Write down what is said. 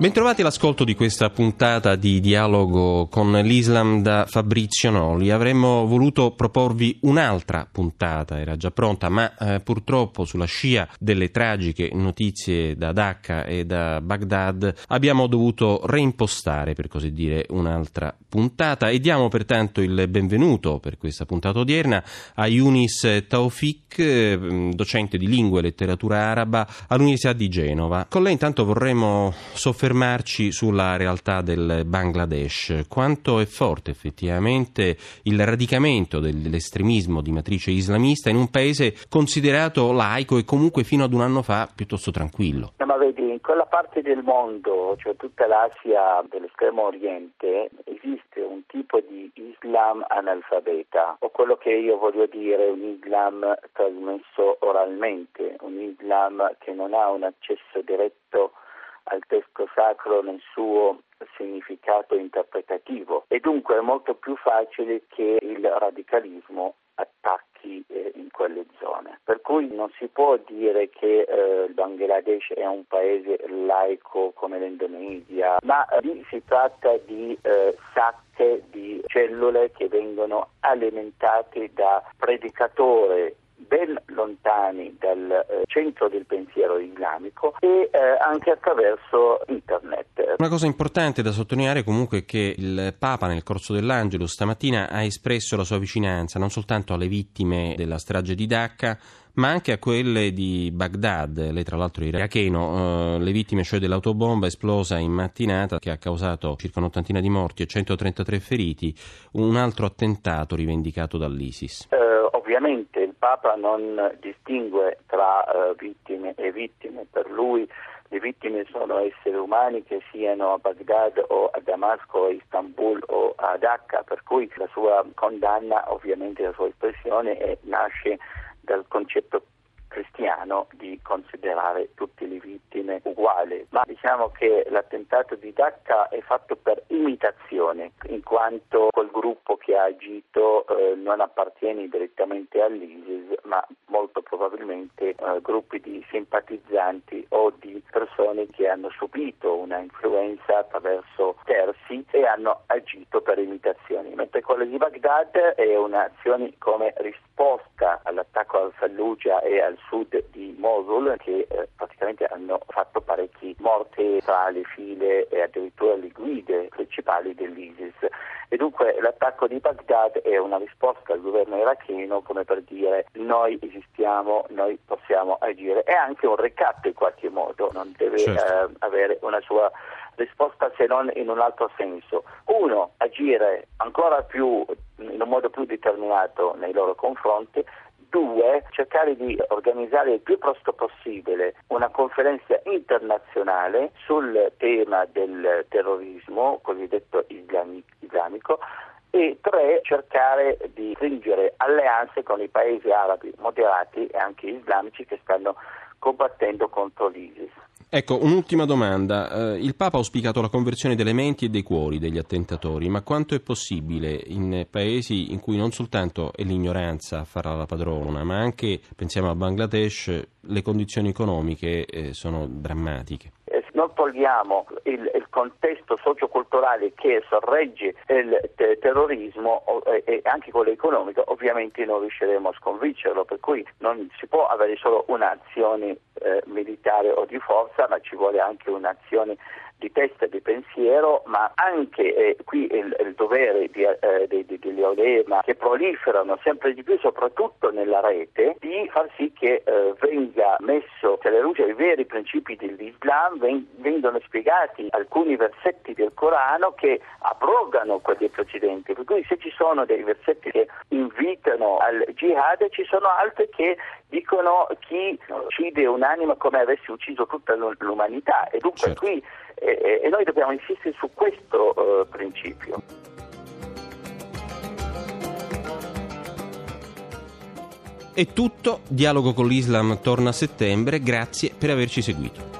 Bentrovati all'ascolto di questa puntata di dialogo con l'Islam da Fabrizio Noli. Avremmo voluto proporvi un'altra puntata, era già pronta, ma eh, purtroppo sulla scia delle tragiche notizie da Dhaka e da Baghdad abbiamo dovuto reimpostare, per così dire, un'altra puntata e diamo pertanto il benvenuto per questa puntata odierna a Yunis Taufik, eh, docente di lingua e letteratura araba all'Università di Genova. Con lei intanto vorremmo soffermarci soffermarci sulla realtà del Bangladesh. Quanto è forte effettivamente il radicamento dell'estremismo di matrice islamista in un paese considerato laico e comunque fino ad un anno fa piuttosto tranquillo? No, ma vedi, in quella parte del mondo, cioè tutta l'Asia dell'estremo oriente, esiste un tipo di Islam analfabeta, o quello che io voglio dire un Islam trasmesso oralmente, un Islam che non ha un accesso diretto al testo sacro nel suo significato interpretativo e dunque è molto più facile che il radicalismo attacchi eh, in quelle zone. Per cui non si può dire che eh, il Bangladesh è un paese laico come l'Indonesia, ma eh, lì si tratta di eh, sacche di cellule che vengono alimentate da predicatori lontani dal eh, centro del pensiero islamico e eh, anche attraverso internet. Una cosa importante da sottolineare comunque è che il Papa nel corso dell'Angelo stamattina ha espresso la sua vicinanza non soltanto alle vittime della strage di Dacca, ma anche a quelle di Baghdad, lei tra l'altro iracheno, eh, le vittime cioè dell'autobomba esplosa in mattinata che ha causato circa un'ottantina di morti e 133 feriti, un altro attentato rivendicato dall'ISIS. Eh, ovviamente Papa non distingue tra uh, vittime e vittime, per lui le vittime sono esseri umani che siano a Baghdad o a Damasco, a Istanbul o a Dhaka, per cui la sua condanna, ovviamente la sua espressione è, nasce dal concetto cristiano di considerare tutte le vittime uguali, ma diciamo che l'attentato di Dhaka è fatto per imitazione, in quanto quel gruppo che ha agito eh, non appartiene direttamente all'ISIS, ma molto probabilmente eh, gruppi di simpatizzanti o di persone che hanno subito una influenza attraverso terzi e hanno agito per imitazioni, mentre quella di Baghdad è un'azione come risposta all'attacco al Fallujah e al sud di Mosul che eh, praticamente hanno fatto parecchi morti tra le file e addirittura le guide principali dell'ISIS. E dunque l'attacco di Baghdad è una risposta al governo iracheno come per dire noi esistiamo, noi possiamo agire. È anche un recatto in qualche modo, non deve certo. eh, avere una sua risposta se non in un altro senso. Uno, agire ancora più in un modo più determinato nei loro confronti, Due, cercare di organizzare il più presto possibile una conferenza internazionale sul tema del terrorismo cosiddetto islamico e tre, cercare di stringere alleanze con i paesi arabi moderati e anche islamici che stanno combattendo contro l'ISIS. Ecco, un'ultima domanda. Eh, il Papa ha auspicato la conversione delle menti e dei cuori degli attentatori, ma quanto è possibile in paesi in cui non soltanto è l'ignoranza a farla la padrona, ma anche, pensiamo a Bangladesh, le condizioni economiche eh, sono drammatiche? Non togliamo il, il contesto socioculturale che sorregge il te- terrorismo e, e anche quello economico, ovviamente non riusciremo a sconfiggerlo, per cui non si può avere solo un'azione eh, militare o di forza, ma ci vuole anche un'azione di testa e di pensiero, ma anche eh, qui il, il, dovere di, eh, di, di, degli olema che proliferano sempre di più, soprattutto nella rete, di far sì che eh, venga messo alla luce i veri principi dell'Islam, ven, vengono spiegati alcuni versetti del Corano che abrogano quelli precedenti, per cui se ci sono dei versetti che invitano al jihad, ci sono altri che dicono chi uccide un'anima come avesse ucciso tutta l'umanità e dunque certo. qui e, e, noi dobbiamo insistere su questo uh, principio. È tutto, Dialogo con l'Islam torna a settembre, grazie per averci seguito.